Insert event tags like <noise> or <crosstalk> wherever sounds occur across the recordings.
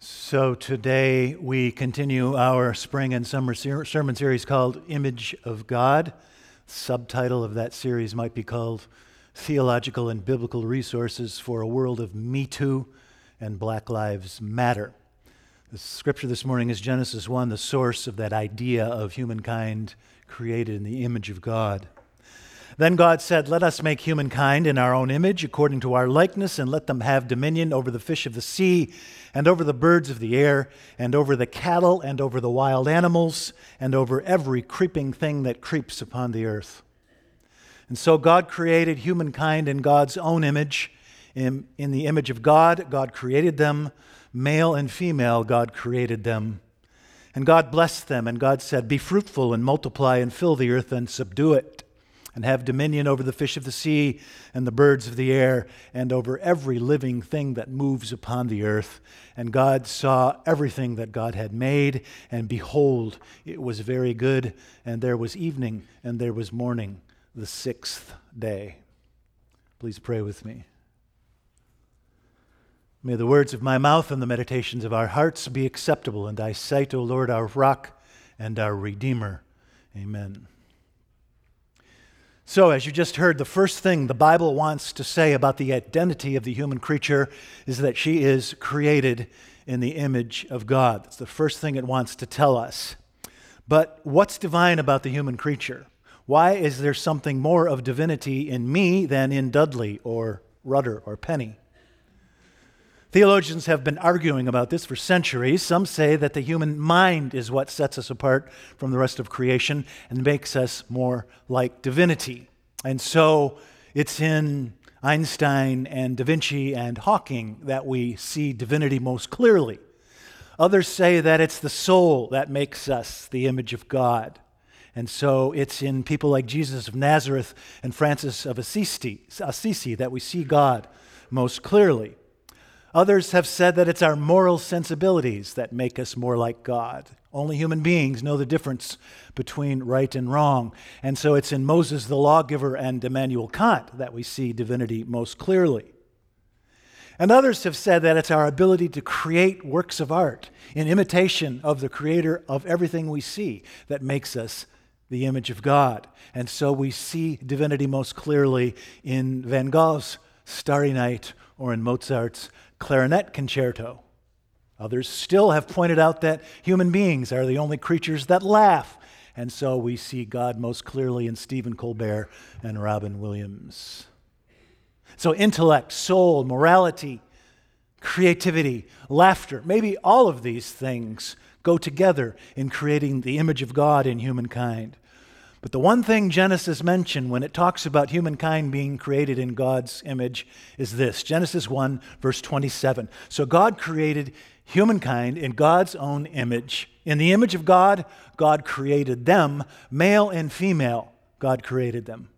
So today we continue our spring and summer ser- sermon series called Image of God. Subtitle of that series might be called Theological and Biblical Resources for a World of Me Too and Black Lives Matter. The scripture this morning is Genesis 1, the source of that idea of humankind created in the image of God. Then God said, Let us make humankind in our own image, according to our likeness, and let them have dominion over the fish of the sea, and over the birds of the air, and over the cattle, and over the wild animals, and over every creeping thing that creeps upon the earth. And so God created humankind in God's own image. In, in the image of God, God created them. Male and female, God created them. And God blessed them, and God said, Be fruitful and multiply and fill the earth and subdue it and have dominion over the fish of the sea and the birds of the air and over every living thing that moves upon the earth. And God saw everything that God had made, and behold, it was very good. And there was evening and there was morning, the sixth day. Please pray with me. May the words of my mouth and the meditations of our hearts be acceptable in thy sight, O Lord, our rock and our redeemer. Amen. So, as you just heard, the first thing the Bible wants to say about the identity of the human creature is that she is created in the image of God. That's the first thing it wants to tell us. But what's divine about the human creature? Why is there something more of divinity in me than in Dudley or Rudder or Penny? Theologians have been arguing about this for centuries. Some say that the human mind is what sets us apart from the rest of creation and makes us more like divinity. And so it's in Einstein and Da Vinci and Hawking that we see divinity most clearly. Others say that it's the soul that makes us the image of God. And so it's in people like Jesus of Nazareth and Francis of Assisi, Assisi that we see God most clearly. Others have said that it's our moral sensibilities that make us more like God. Only human beings know the difference between right and wrong. And so it's in Moses the lawgiver and Immanuel Kant that we see divinity most clearly. And others have said that it's our ability to create works of art in imitation of the creator of everything we see that makes us the image of God. And so we see divinity most clearly in Van Gogh's Starry Night or in Mozart's clarinet concerto. Others still have pointed out that human beings are the only creatures that laugh. And so we see God most clearly in Stephen Colbert and Robin Williams. So, intellect, soul, morality, creativity, laughter, maybe all of these things go together in creating the image of God in humankind. But the one thing Genesis mentioned when it talks about humankind being created in God's image is this Genesis 1, verse 27. So God created humankind in God's own image. In the image of God, God created them, male and female, God created them.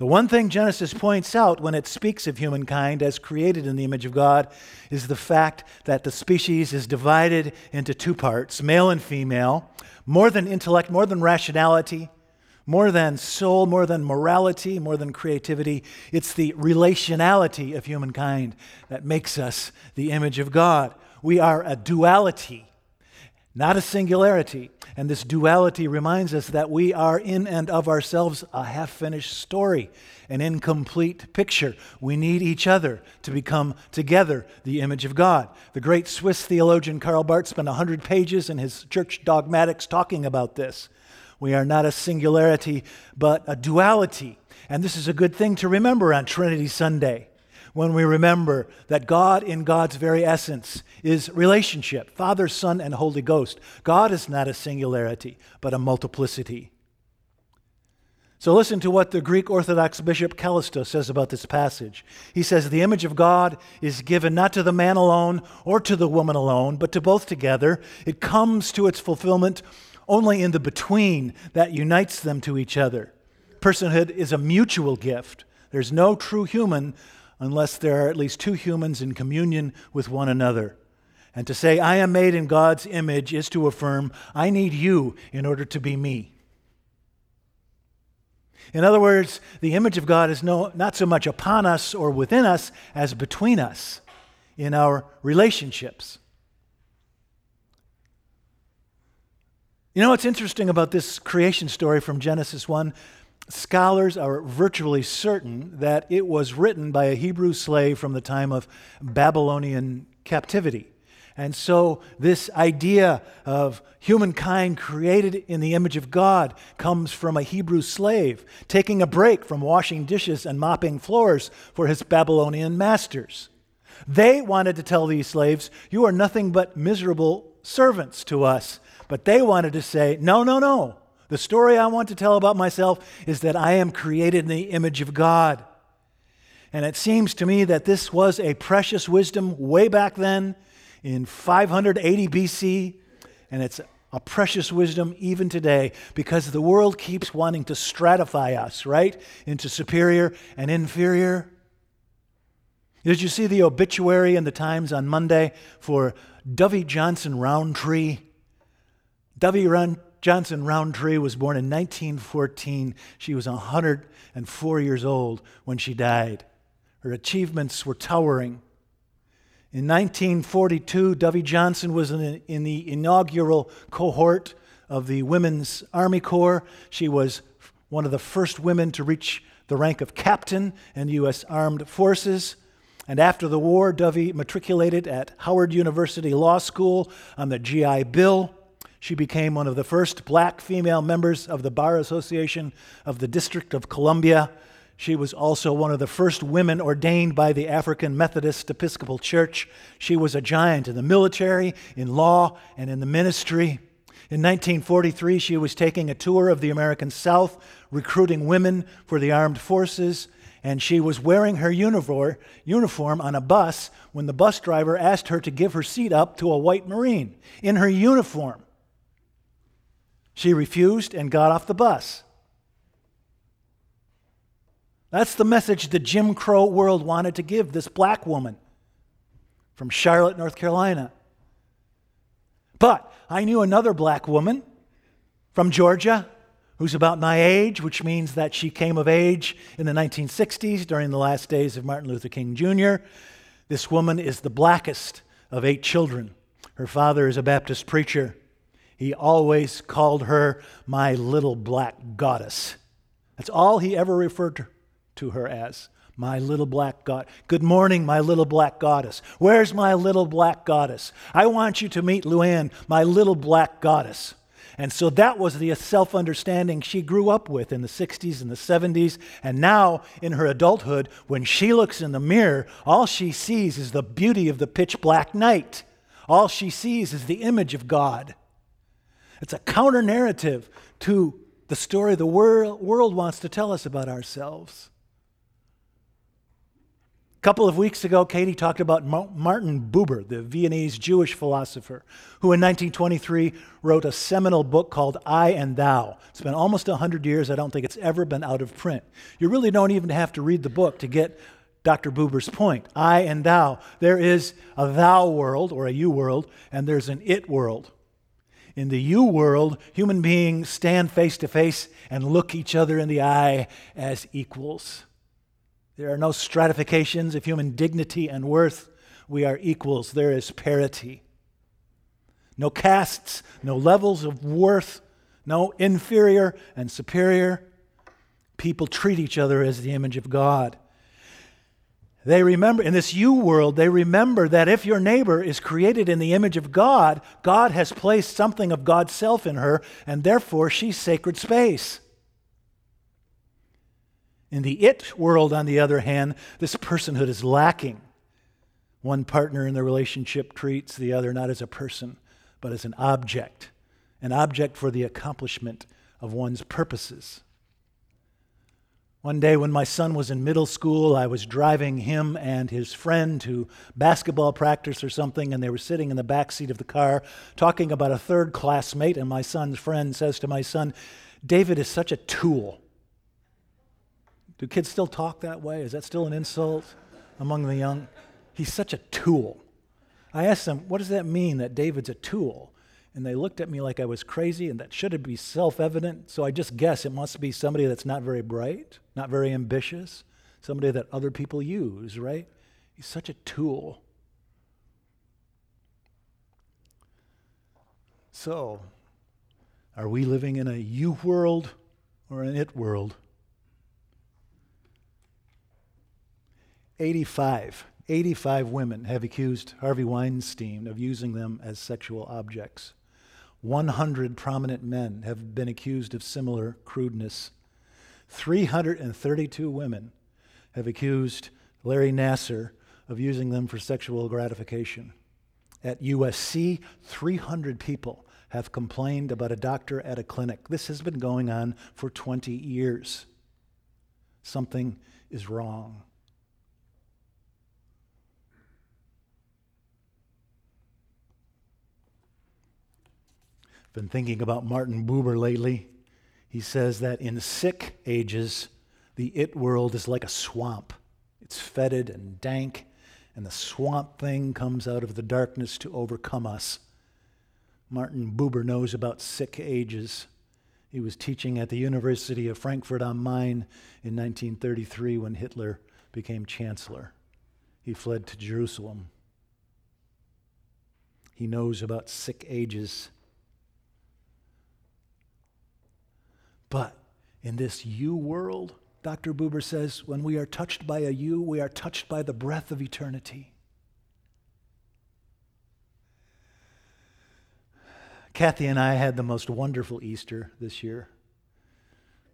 The one thing Genesis points out when it speaks of humankind as created in the image of God is the fact that the species is divided into two parts, male and female, more than intellect, more than rationality, more than soul, more than morality, more than creativity. It's the relationality of humankind that makes us the image of God. We are a duality, not a singularity. And this duality reminds us that we are in and of ourselves a half finished story, an incomplete picture. We need each other to become together the image of God. The great Swiss theologian Karl Barth spent 100 pages in his church dogmatics talking about this. We are not a singularity, but a duality. And this is a good thing to remember on Trinity Sunday when we remember that God, in God's very essence, is relationship Father, Son, and Holy Ghost. God is not a singularity, but a multiplicity. So listen to what the Greek Orthodox Bishop Kallistos says about this passage. He says, The image of God is given not to the man alone or to the woman alone, but to both together. It comes to its fulfillment only in the between that unites them to each other. Personhood is a mutual gift. There's no true human unless there are at least two humans in communion with one another. And to say, I am made in God's image, is to affirm, I need you in order to be me. In other words, the image of God is no, not so much upon us or within us as between us. in our relationships. You know what's interesting about this creation story from Genesis 1? Scholars are virtually certain that it was written by a Hebrew slave from the time of Babylonian captivity. And so, this idea of humankind created in the image of God comes from a Hebrew slave taking a break from washing dishes and mopping floors for his Babylonian masters. They wanted to tell these slaves, You are nothing but miserable servants to us. But they wanted to say, No, no, no. The story I want to tell about myself is that I am created in the image of God. And it seems to me that this was a precious wisdom way back then in 580 BC, and it's a precious wisdom even today because the world keeps wanting to stratify us, right? Into superior and inferior. Did you see the obituary in the Times on Monday for Dovey Johnson Roundtree? Dovey Run- Johnson Roundtree was born in 1914. She was 104 years old when she died. Her achievements were towering. In 1942, Dovey Johnson was in, in the inaugural cohort of the Women's Army Corps. She was one of the first women to reach the rank of captain in the U.S. Armed Forces. And after the war, Dovey matriculated at Howard University Law School on the GI Bill. She became one of the first black female members of the Bar Association of the District of Columbia. She was also one of the first women ordained by the African Methodist Episcopal Church. She was a giant in the military, in law, and in the ministry. In 1943, she was taking a tour of the American South, recruiting women for the armed forces, and she was wearing her uniform on a bus when the bus driver asked her to give her seat up to a white Marine in her uniform. She refused and got off the bus. That's the message the Jim Crow world wanted to give this black woman from Charlotte, North Carolina. But I knew another black woman from Georgia who's about my age, which means that she came of age in the 1960s during the last days of Martin Luther King Jr. This woman is the blackest of eight children. Her father is a Baptist preacher. He always called her my little black goddess. That's all he ever referred to her as my little black god. Good morning, my little black goddess. Where's my little black goddess? I want you to meet Luann, my little black goddess. And so that was the self understanding she grew up with in the 60s and the 70s. And now, in her adulthood, when she looks in the mirror, all she sees is the beauty of the pitch black night. All she sees is the image of God. It's a counter narrative to the story the world, wants to tell us about ourselves. A couple of weeks ago, Katie talked about Martin Buber, the Viennese Jewish philosopher, who in 1923 wrote a seminal book called I and Thou. It's been almost 100 years. I don't think it's ever been out of print. You really don't even have to read the book to get Dr. Buber's point. I and Thou. There is a Thou world, or a You world, and there's an It world. In the You world, human beings stand face to face and look each other in the eye as equals. There are no stratifications of human dignity and worth. We are equals. There is parity. No castes, no levels of worth, no inferior and superior. People treat each other as the image of God. They remember, in this you world, they remember that if your neighbor is created in the image of God, God has placed something of God's self in her, and therefore she's sacred space. In the it world, on the other hand, this personhood is lacking. One partner in the relationship treats the other not as a person, but as an object, an object for the accomplishment of one's purposes. One day, when my son was in middle school, I was driving him and his friend to basketball practice or something, and they were sitting in the back seat of the car talking about a third classmate. And my son's friend says to my son, David is such a tool. Do kids still talk that way? Is that still an insult among the young? He's such a tool. I asked them, What does that mean that David's a tool? And they looked at me like I was crazy, and that should be self evident. So I just guess it must be somebody that's not very bright, not very ambitious, somebody that other people use, right? He's such a tool. So, are we living in a you world or an it world? 85, 85 women have accused Harvey Weinstein of using them as sexual objects. 100 prominent men have been accused of similar crudeness. 332 women have accused Larry Nassar of using them for sexual gratification. At USC, 300 people have complained about a doctor at a clinic. This has been going on for 20 years. Something is wrong. Been thinking about Martin Buber lately. He says that in sick ages, the it world is like a swamp. It's fetid and dank, and the swamp thing comes out of the darkness to overcome us. Martin Buber knows about sick ages. He was teaching at the University of Frankfurt am Main in 1933 when Hitler became chancellor. He fled to Jerusalem. He knows about sick ages. But in this you world, Dr. Buber says, when we are touched by a you, we are touched by the breath of eternity. Kathy and I had the most wonderful Easter this year.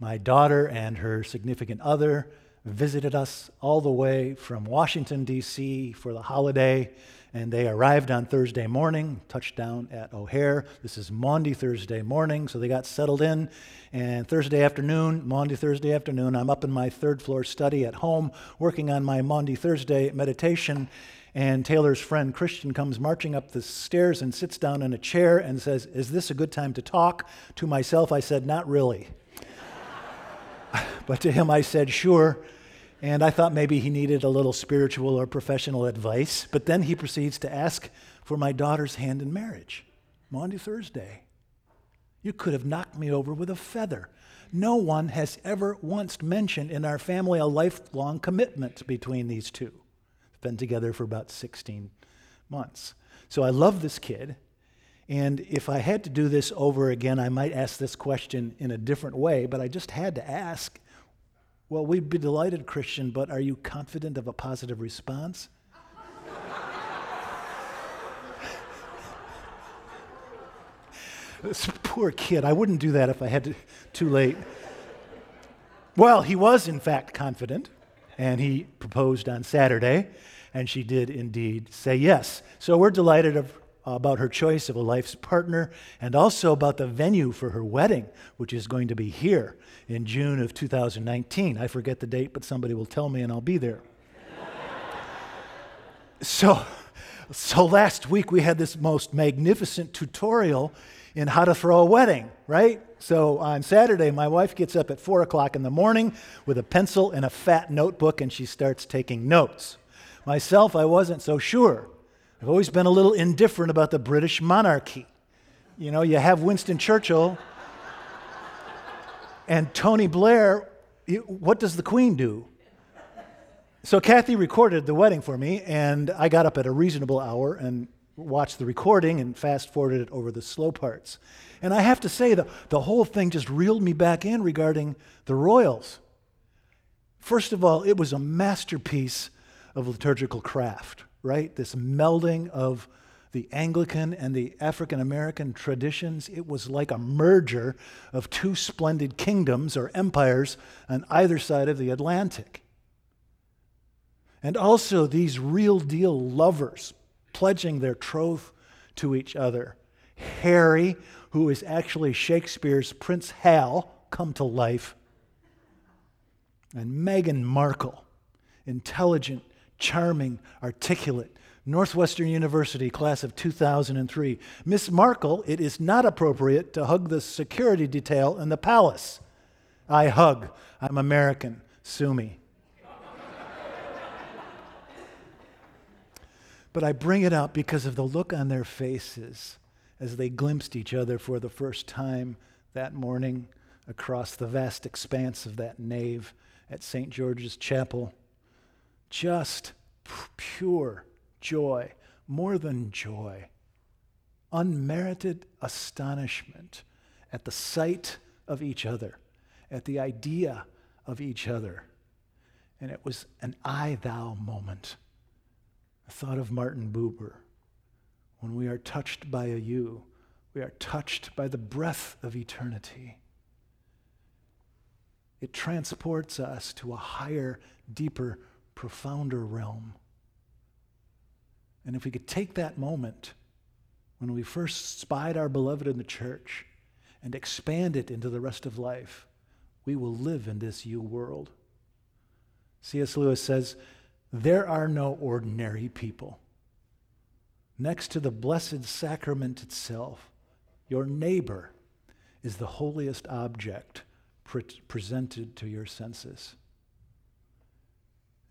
My daughter and her significant other visited us all the way from Washington, D.C. for the holiday, and they arrived on Thursday morning, touched down at O'Hare. This is Maundy Thursday morning, so they got settled in. And Thursday afternoon, Maundy Thursday afternoon, I'm up in my third floor study at home working on my Maundy Thursday meditation. And Taylor's friend Christian comes marching up the stairs and sits down in a chair and says, Is this a good time to talk? To myself, I said, Not really. <laughs> but to him, I said, Sure. And I thought maybe he needed a little spiritual or professional advice. But then he proceeds to ask for my daughter's hand in marriage. Maundy Thursday. You could have knocked me over with a feather. No one has ever once mentioned in our family a lifelong commitment between these two been together for about 16 months. So I love this kid. And if I had to do this over again, I might ask this question in a different way, but I just had to ask well, we'd be delighted, Christian, but are you confident of a positive response? <laughs> this poor kid. I wouldn't do that if I had to, too late. Well, he was, in fact, confident, and he proposed on Saturday and she did indeed say yes. So we're delighted of, about her choice of a life's partner and also about the venue for her wedding, which is going to be here in June of 2019. I forget the date, but somebody will tell me and I'll be there. <laughs> so, so last week we had this most magnificent tutorial in how to throw a wedding, right? So on Saturday, my wife gets up at 4 o'clock in the morning with a pencil and a fat notebook and she starts taking notes. Myself, I wasn't so sure. I've always been a little indifferent about the British monarchy. You know, you have Winston Churchill and Tony Blair. What does the Queen do? So Kathy recorded the wedding for me, and I got up at a reasonable hour and watched the recording and fast forwarded it over the slow parts. And I have to say, the, the whole thing just reeled me back in regarding the royals. First of all, it was a masterpiece of liturgical craft, right? This melding of the Anglican and the African American traditions. It was like a merger of two splendid kingdoms or empires on either side of the Atlantic. And also these real deal lovers pledging their troth to each other. Harry, who is actually Shakespeare's Prince Hal, come to life. And Meghan Markle, intelligent, charming, articulate. Northwestern University, class of 2003. Miss Markle, it is not appropriate to hug the security detail in the palace. I hug. I'm American. Sue me. but I bring it up because of the look on their faces as they glimpsed each other for the first time that morning across the vast expanse of that nave at St. George's Chapel just pure joy, more than joy, unmerited astonishment at the sight of each other, at the idea of each other. And it was an I thou moment. I thought of Martin Buber. When we are touched by a you, we are touched by the breath of eternity. It transports us to a higher, deeper, profounder realm. And if we could take that moment when we first spied our beloved in the church and expand it into the rest of life, we will live in this you world. C.S. Lewis says, There are no ordinary people. Next to the blessed sacrament itself, your neighbor is the holiest object pre- presented to your senses.